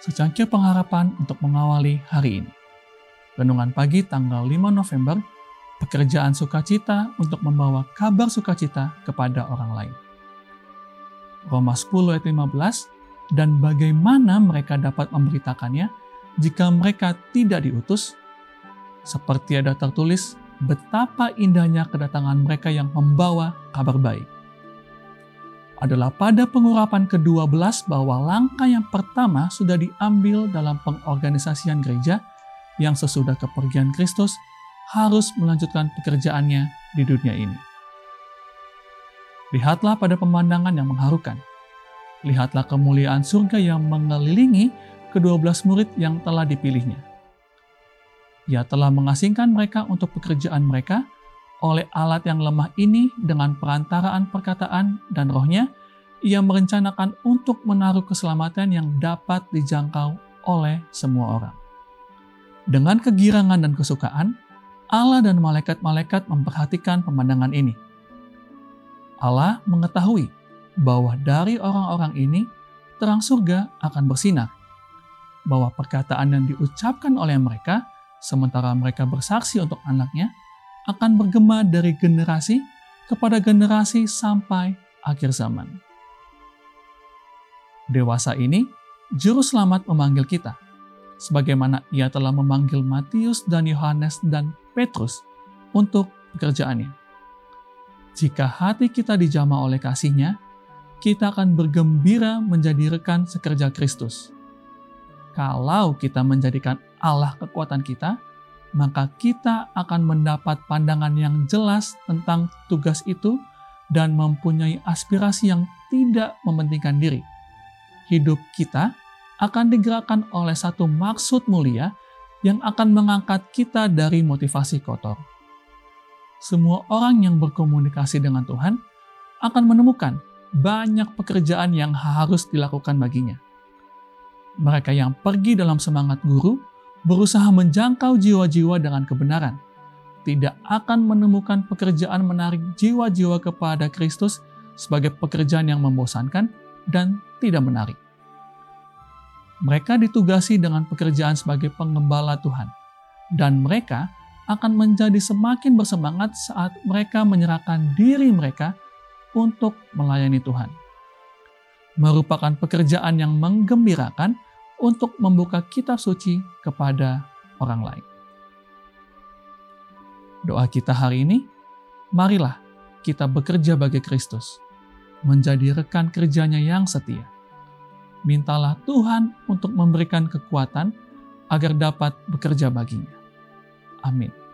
secangkir pengharapan untuk mengawali hari ini. Renungan pagi tanggal 5 November, pekerjaan sukacita untuk membawa kabar sukacita kepada orang lain. Roma 10 ayat 15, dan bagaimana mereka dapat memberitakannya jika mereka tidak diutus? Seperti ada tertulis, betapa indahnya kedatangan mereka yang membawa kabar baik. Adalah pada pengurapan ke-12 bahwa langkah yang pertama sudah diambil dalam pengorganisasian gereja yang sesudah kepergian Kristus harus melanjutkan pekerjaannya di dunia ini. Lihatlah pada pemandangan yang mengharukan. Lihatlah kemuliaan surga yang mengelilingi kedua belas murid yang telah dipilihnya. Ia telah mengasingkan mereka untuk pekerjaan mereka oleh alat yang lemah ini dengan perantaraan perkataan dan rohnya, ia merencanakan untuk menaruh keselamatan yang dapat dijangkau oleh semua orang. Dengan kegirangan dan kesukaan, Allah dan malaikat-malaikat memperhatikan pemandangan ini. Allah mengetahui bahwa dari orang-orang ini terang surga akan bersinar, bahwa perkataan yang diucapkan oleh mereka sementara mereka bersaksi untuk anaknya, akan bergema dari generasi kepada generasi sampai akhir zaman. Dewasa ini, Juru Selamat memanggil kita, sebagaimana ia telah memanggil Matius dan Yohanes dan Petrus untuk pekerjaannya. Jika hati kita dijamah oleh kasihnya, kita akan bergembira menjadi rekan sekerja Kristus kalau kita menjadikan Allah kekuatan kita, maka kita akan mendapat pandangan yang jelas tentang tugas itu dan mempunyai aspirasi yang tidak mementingkan diri. Hidup kita akan digerakkan oleh satu maksud mulia yang akan mengangkat kita dari motivasi kotor. Semua orang yang berkomunikasi dengan Tuhan akan menemukan banyak pekerjaan yang harus dilakukan baginya mereka yang pergi dalam semangat guru berusaha menjangkau jiwa-jiwa dengan kebenaran, tidak akan menemukan pekerjaan menarik jiwa-jiwa kepada Kristus sebagai pekerjaan yang membosankan dan tidak menarik. Mereka ditugasi dengan pekerjaan sebagai pengembala Tuhan, dan mereka akan menjadi semakin bersemangat saat mereka menyerahkan diri mereka untuk melayani Tuhan. Merupakan pekerjaan yang menggembirakan untuk membuka kitab suci kepada orang lain. Doa kita hari ini, marilah kita bekerja bagi Kristus, menjadi rekan kerjanya yang setia. Mintalah Tuhan untuk memberikan kekuatan agar dapat bekerja baginya. Amin.